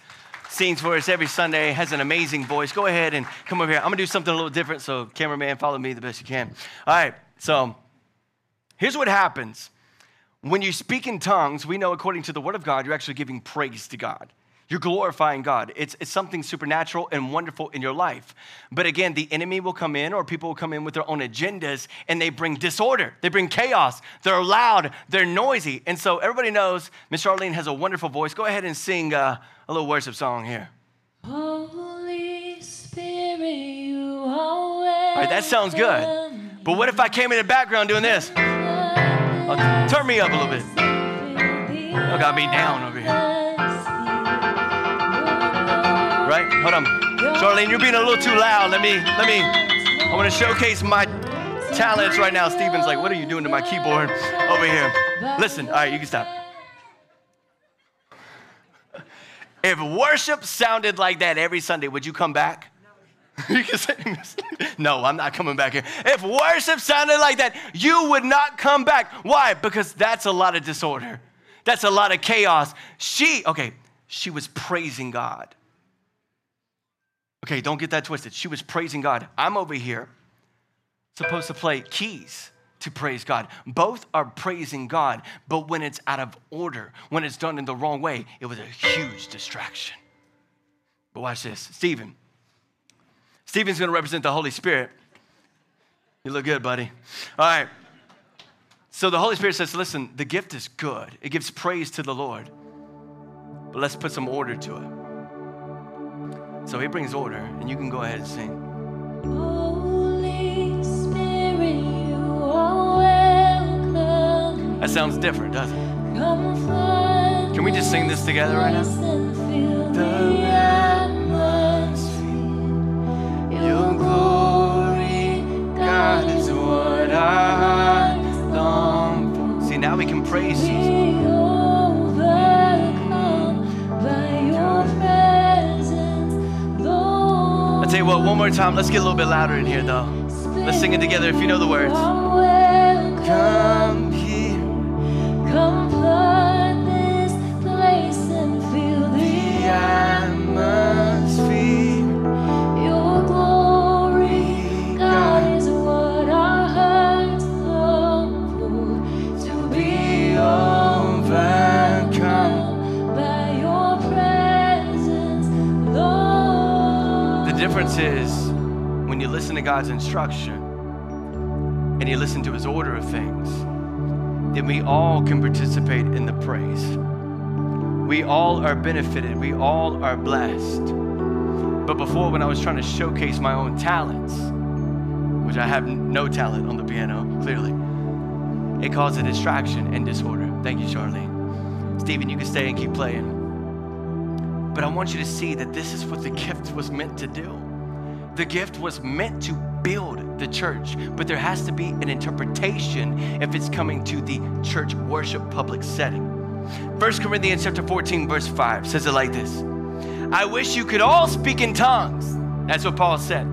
Sings for us every Sunday, has an amazing voice. Go ahead and come over here. I'm going to do something a little different, so cameraman, follow me the best you can. All right, so here's what happens. When you speak in tongues, we know according to the Word of God, you're actually giving praise to God. You're glorifying God. It's, it's something supernatural and wonderful in your life. But again, the enemy will come in, or people will come in with their own agendas, and they bring disorder. They bring chaos. They're loud. They're noisy. And so everybody knows Miss Charlene has a wonderful voice. Go ahead and sing uh, a little worship song here. Holy Spirit, you are All right, that sounds good. But what if I came in the background doing this? Oh, turn me up a little bit. I got me down over here. Right? Hold on. Charlene, you're being a little too loud. Let me, let me, I want to showcase my talents right now. Steven's like, what are you doing to my keyboard over here? Listen, all right, you can stop. If worship sounded like that every Sunday, would you come back? You can say, no, I'm not coming back here. If worship sounded like that, you would not come back. Why? Because that's a lot of disorder. That's a lot of chaos. She, okay, she was praising God. Okay, don't get that twisted. She was praising God. I'm over here supposed to play keys to praise God. Both are praising God, but when it's out of order, when it's done in the wrong way, it was a huge distraction. But watch this. Stephen. Stephen's to represent the Holy Spirit. You look good, buddy. All right. So the Holy Spirit says, listen, the gift is good. It gives praise to the Lord. But let's put some order to it. So he brings order, and you can go ahead and sing. Holy Spirit, you are welcome. That sounds different, doesn't it? Can we just sing this together right now? this and fill The the atmosphere. Your glory, God, is what I long for. See, now we can praise you. Tell you what, one more time, let's get a little bit louder in here, though. Let's sing it together if you know the words. Welcome. Come here, Come difference is when you listen to God's instruction and you listen to his order of things, then we all can participate in the praise. We all are benefited, we all are blessed. But before, when I was trying to showcase my own talents, which I have no talent on the piano, clearly, it caused a distraction and disorder. Thank you, Charlene. Stephen, you can stay and keep playing. But I want you to see that this is what the gift was meant to do. The gift was meant to build the church, but there has to be an interpretation if it's coming to the church worship public setting. 1 Corinthians chapter 14 verse 5 says it like this. I wish you could all speak in tongues. That's what Paul said.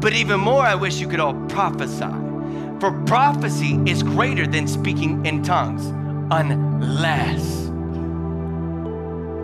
But even more I wish you could all prophesy. For prophecy is greater than speaking in tongues unless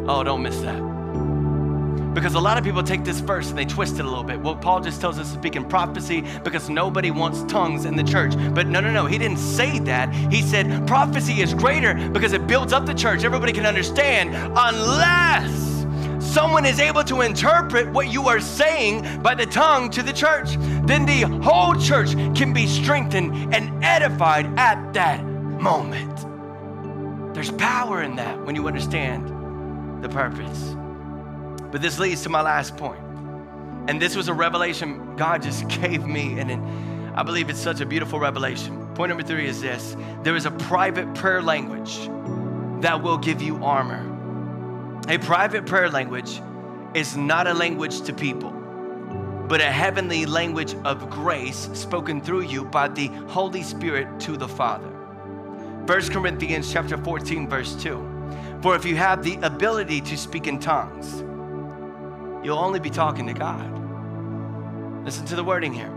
Oh, don't miss that. Because a lot of people take this verse and they twist it a little bit. Well, Paul just tells us to speak in prophecy because nobody wants tongues in the church. But no, no, no, he didn't say that. He said prophecy is greater because it builds up the church. Everybody can understand unless someone is able to interpret what you are saying by the tongue to the church. Then the whole church can be strengthened and edified at that moment. There's power in that when you understand the purpose. But this leads to my last point. And this was a revelation God just gave me, and it, I believe it's such a beautiful revelation. Point number three is this there is a private prayer language that will give you armor. A private prayer language is not a language to people, but a heavenly language of grace spoken through you by the Holy Spirit to the Father. 1 Corinthians chapter 14 verse 2. For if you have the ability to speak in tongues, you'll only be talking to God. Listen to the wording here.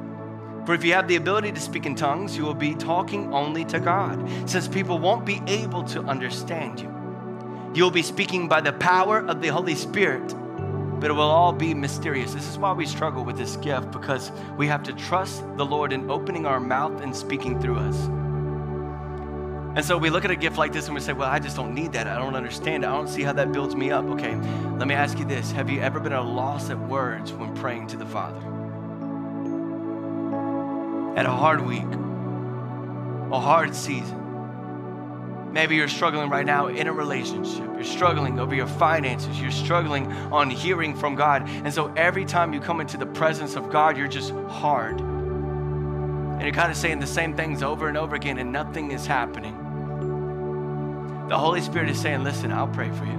For if you have the ability to speak in tongues, you will be talking only to God, since people won't be able to understand you. You'll be speaking by the power of the Holy Spirit, but it will all be mysterious. This is why we struggle with this gift, because we have to trust the Lord in opening our mouth and speaking through us. And so we look at a gift like this and we say, Well, I just don't need that. I don't understand it. I don't see how that builds me up. Okay, let me ask you this Have you ever been at a loss at words when praying to the Father? At a hard week, a hard season. Maybe you're struggling right now in a relationship. You're struggling over your finances. You're struggling on hearing from God. And so every time you come into the presence of God, you're just hard. And you're kind of saying the same things over and over again, and nothing is happening. The Holy Spirit is saying, Listen, I'll pray for you.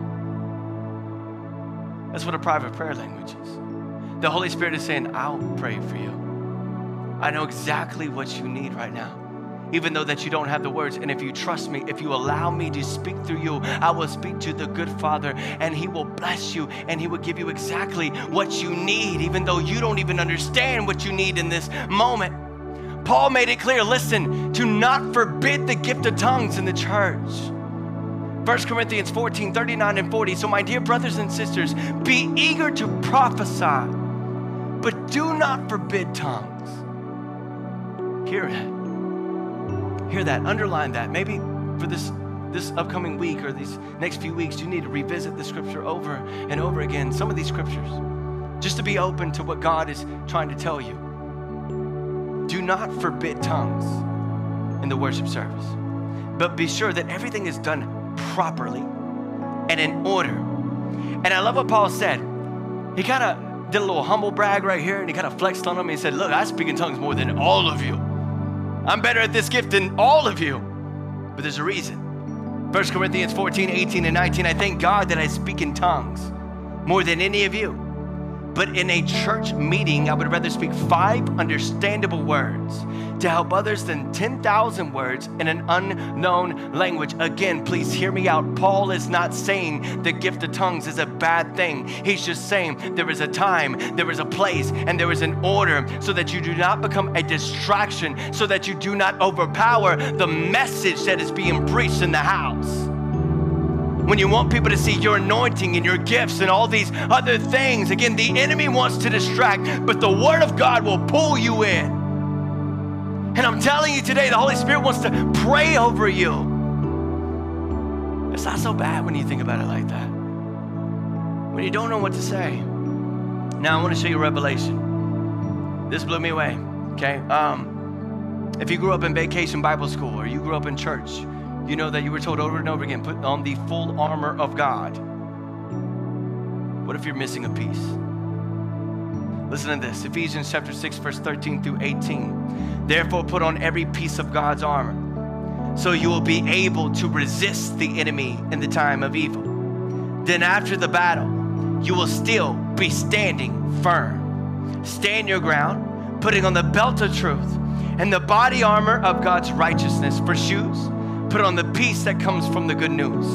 That's what a private prayer language is. The Holy Spirit is saying, I'll pray for you. I know exactly what you need right now even though that you don't have the words. And if you trust me, if you allow me to speak through you, I will speak to the good Father and he will bless you and he will give you exactly what you need, even though you don't even understand what you need in this moment. Paul made it clear listen, to not forbid the gift of tongues in the church. 1 Corinthians 14, 39 and 40. So, my dear brothers and sisters, be eager to prophesy, but do not forbid tongues. Hear that. Hear that. Underline that. Maybe for this, this upcoming week or these next few weeks, you need to revisit the scripture over and over again. Some of these scriptures, just to be open to what God is trying to tell you. Do not forbid tongues in the worship service, but be sure that everything is done properly and in order. And I love what Paul said. He kind of did a little humble brag right here and he kind of flexed on him. He said, Look, I speak in tongues more than all of you. I'm better at this gift than all of you. But there's a reason. 1 Corinthians 14, 18, and 19. I thank God that I speak in tongues more than any of you. But in a church meeting, I would rather speak five understandable words to help others than 10,000 words in an unknown language. Again, please hear me out. Paul is not saying the gift of tongues is a bad thing. He's just saying there is a time, there is a place, and there is an order so that you do not become a distraction, so that you do not overpower the message that is being preached in the house when you want people to see your anointing and your gifts and all these other things. Again, the enemy wants to distract, but the Word of God will pull you in. And I'm telling you today, the Holy Spirit wants to pray over you. It's not so bad when you think about it like that. When you don't know what to say. Now, I want to show you revelation. This blew me away, okay? Um, if you grew up in vacation Bible school or you grew up in church, you know that you were told over and over again, put on the full armor of God. What if you're missing a piece? Listen to this Ephesians chapter 6, verse 13 through 18. Therefore, put on every piece of God's armor so you will be able to resist the enemy in the time of evil. Then, after the battle, you will still be standing firm. Stand your ground, putting on the belt of truth and the body armor of God's righteousness for shoes. Put on the peace that comes from the good news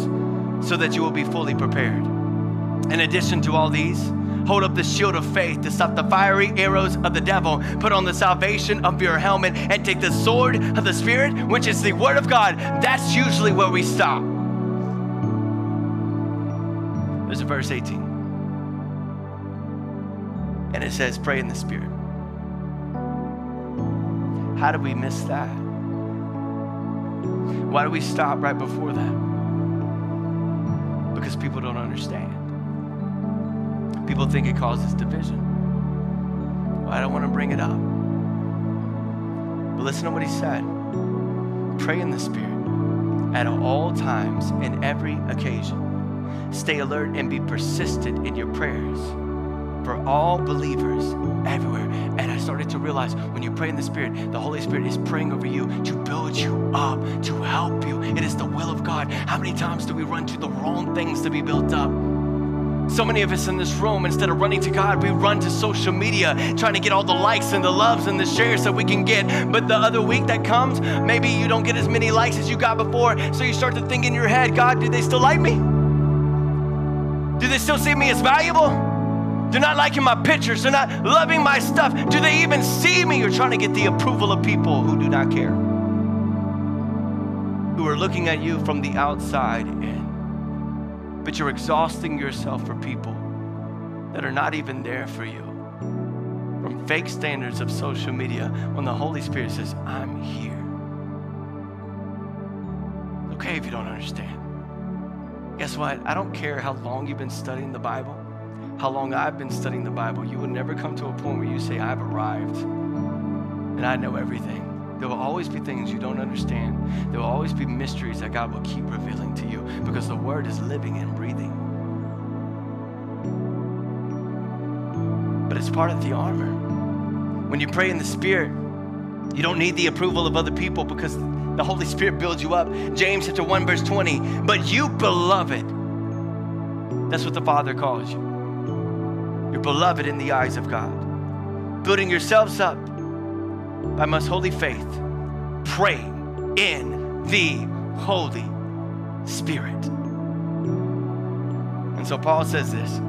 so that you will be fully prepared. In addition to all these, hold up the shield of faith to stop the fiery arrows of the devil. Put on the salvation of your helmet and take the sword of the Spirit, which is the word of God. That's usually where we stop. There's a verse 18. And it says, pray in the Spirit. How do we miss that? Why do we stop right before that? Because people don't understand. People think it causes division. Well, I don't want to bring it up. But listen to what he said pray in the Spirit at all times in every occasion. Stay alert and be persistent in your prayers for all believers everywhere. And I started to realize when you pray in the Spirit, the Holy Spirit is praying over you to build you up, to help you. It is the will of God. How many times do we run to the wrong things to be built up? So many of us in this room, instead of running to God, we run to social media, trying to get all the likes and the loves and the shares that we can get. But the other week that comes, maybe you don't get as many likes as you got before. So you start to think in your head, God, do they still like me? Do they still see me as valuable? They're not liking my pictures. They're not loving my stuff. Do they even see me? You're trying to get the approval of people who do not care, who are looking at you from the outside in but you're exhausting yourself for people that are not even there for you. From fake standards of social media, when the Holy Spirit says, I'm here. Okay, if you don't understand. Guess what? I don't care how long you've been studying the Bible, how long I've been studying the Bible. You will never come to a point where you say, I've arrived and I know everything. There will always be things you don't understand. There will always be mysteries that God will keep revealing to you because the Word is living and breathing. But it's part of the armor. When you pray in the Spirit, you don't need the approval of other people because the Holy Spirit builds you up. James chapter 1, verse 20. But you, beloved, that's what the Father calls you. You're beloved in the eyes of God. Building yourselves up by most holy faith, praying in the Holy Spirit. And so Paul says this.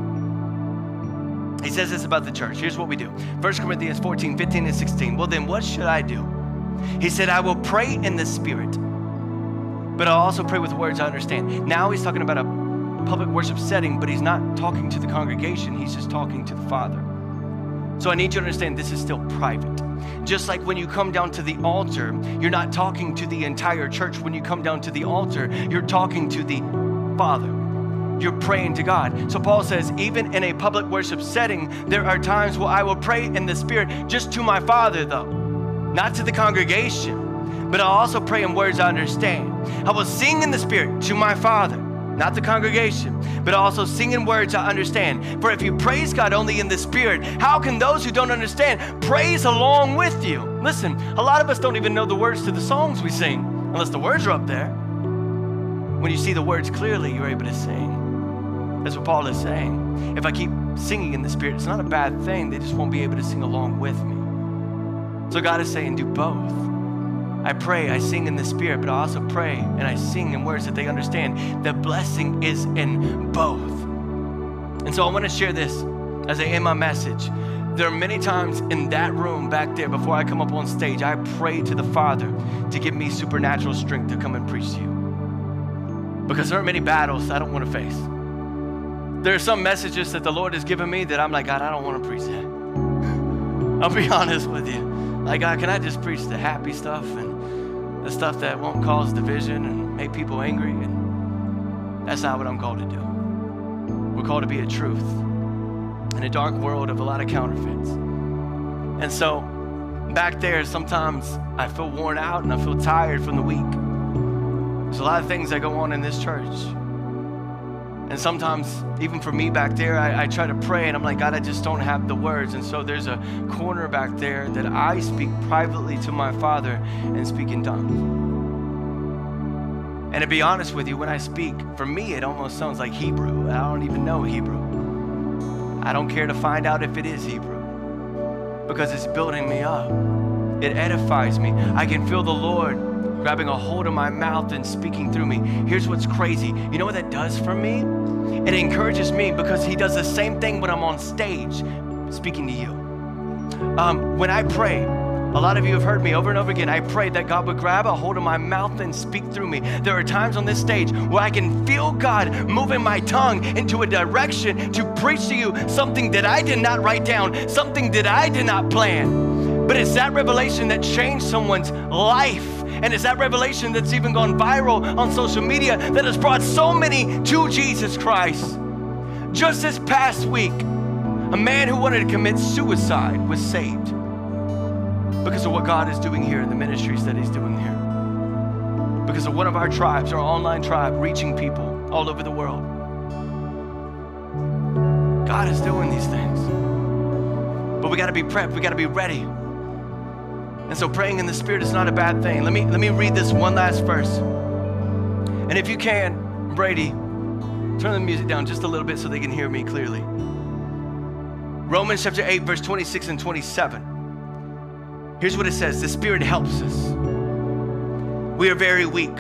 He says this about the church. Here's what we do 1 Corinthians 14, 15, and 16. Well, then what should I do? He said, I will pray in the Spirit, but I'll also pray with words I understand. Now he's talking about a public worship setting, but he's not talking to the congregation, he's just talking to the Father. So I need you to understand this is still private. Just like when you come down to the altar, you're not talking to the entire church. When you come down to the altar, you're talking to the Father. You're praying to God. So Paul says, even in a public worship setting, there are times where I will pray in the Spirit just to my Father, though, not to the congregation. But I'll also pray in words I understand. I will sing in the Spirit to my Father not the congregation, but also singing words I understand. For if you praise God only in the Spirit, how can those who don't understand praise along with you? Listen, a lot of us don't even know the words to the songs we sing unless the words are up there. When you see the words clearly, you're able to sing. That's what Paul is saying. If I keep singing in the Spirit, it's not a bad thing. They just won't be able to sing along with me. So God is saying, do both. I pray, I sing in the spirit, but I also pray and I sing in words that they understand. The blessing is in both. And so I want to share this as I end my message. There are many times in that room back there before I come up on stage, I pray to the Father to give me supernatural strength to come and preach to you. Because there are many battles I don't want to face. There are some messages that the Lord has given me that I'm like, God, I don't want to preach that. I'll be honest with you. Like, God, can I just preach the happy stuff and the stuff that won't cause division and make people angry? And that's not what I'm called to do. We're called to be a truth in a dark world of a lot of counterfeits. And so, back there, sometimes I feel worn out and I feel tired from the week. There's a lot of things that go on in this church. And sometimes, even for me back there, I, I, try to pray and I'm like, God, I just don't have the words. And so there's a corner back there that I speak privately to my Father and speak in tongues. And to be honest with you, when I speak, for me, it almost sounds like Hebrew. I don't even know Hebrew. I don't care to find out if it is Hebrew because it's building me up. It edifies me. I can feel the Lord grabbing a hold of my mouth and speaking through me. Here's what's crazy. You know what that does for me? It encourages me because He does the same thing when I'm on stage speaking to you. Um, when I pray, a lot of you have heard me over and over again. I pray that God would grab a hold of my mouth and speak through me. There are times on this stage where I can feel God moving my tongue into a direction to preach to you something that I did not write down, something that I did not plan. But it's that revelation that changed someone's life. And it's that revelation that's even gone viral on social media that has brought so many to Jesus Christ. Just this past week, a man who wanted to commit suicide was saved because of what God is doing here in the ministries that He's doing here. Because of one of our tribes, our online tribe, reaching people all over the world. God is doing these things. But we got to be prepped, we got to be ready. And so praying in the Spirit is not a bad thing. Let me, let me read this one last verse. And if you can, Brady, turn the music down just a little bit so they can hear me clearly. Romans chapter 8, verse 26 and 27. Here's what it says The Spirit helps us. We are very weak,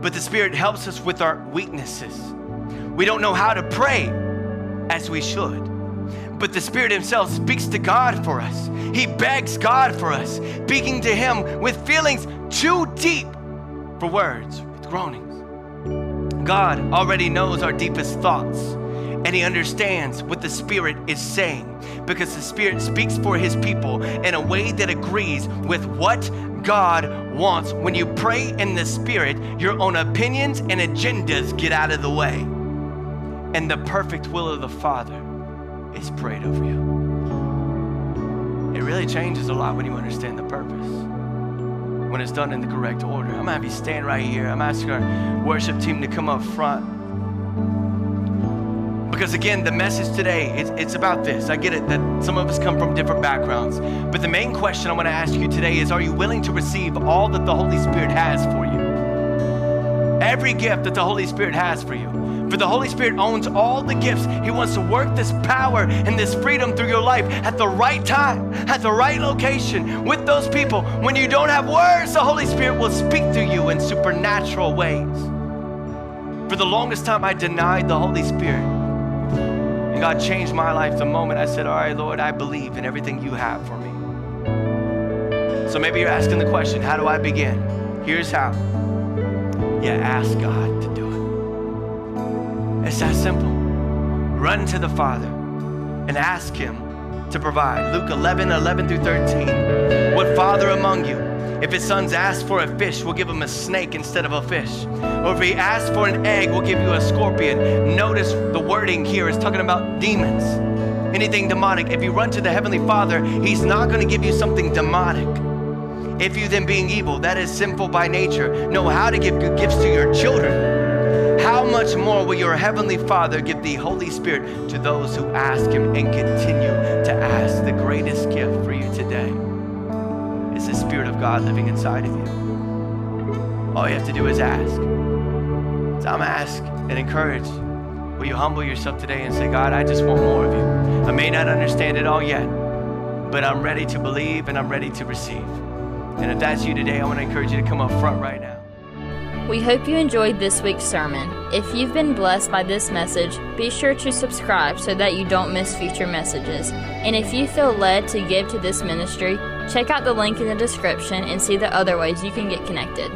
but the Spirit helps us with our weaknesses. We don't know how to pray as we should, but the Spirit Himself speaks to God for us. He begs God for us, speaking to Him with feelings too deep for words, with groanings. God already knows our deepest thoughts and he understands what the Spirit is saying because the Spirit speaks for his people in a way that agrees with what God wants. When you pray in the Spirit, your own opinions and agendas get out of the way, and the perfect will of the Father is prayed over you. It really changes a lot when you understand the purpose. When it's done in the correct order. I'm gonna have you stand right here. I'm asking our worship team to come up front. Because again, the message today, it's, it's about this. I get it that some of us come from different backgrounds. But the main question I want to ask you today is Are you willing to receive all that the Holy Spirit has for you? Every gift that the Holy Spirit has for you. For the Holy Spirit owns all the gifts. He wants to work this power and this freedom through your life at the right time, at the right location, with those people. When you don't have words, the Holy Spirit will speak to you in supernatural ways. For the longest time, I denied the Holy Spirit. And God changed my life the moment I said, All right, Lord, I believe in everything you have for me. So maybe you're asking the question, How do I begin? Here's how. You ask God. It's that simple. Run to the Father and ask Him to provide. Luke 11, 11 through 13. What father among you, if his sons ask for a fish, will give him a snake instead of a fish? Or if he asks for an egg, we'll give you a scorpion. Notice the wording here is talking about demons. Anything demonic. If you run to the Heavenly Father, He's not going to give you something demonic. If you then, being evil, that is sinful by nature, know how to give good gifts to your children, how much more will your Heavenly Father give the Holy Spirit to those who ask Him and continue to ask? The greatest gift for you today is the Spirit of God living inside of you. All you have to do is ask. So I'm ask and encourage. Will you humble yourself today and say, God, I just want more of you. I may not understand it all yet, but I'm ready to believe and I'm ready to receive. And if that's you today, I want to encourage you to come up front right now. We hope you enjoyed this week's sermon. If you've been blessed by this message, be sure to subscribe so that you don't miss future messages. And if you feel led to give to this ministry, check out the link in the description and see the other ways you can get connected.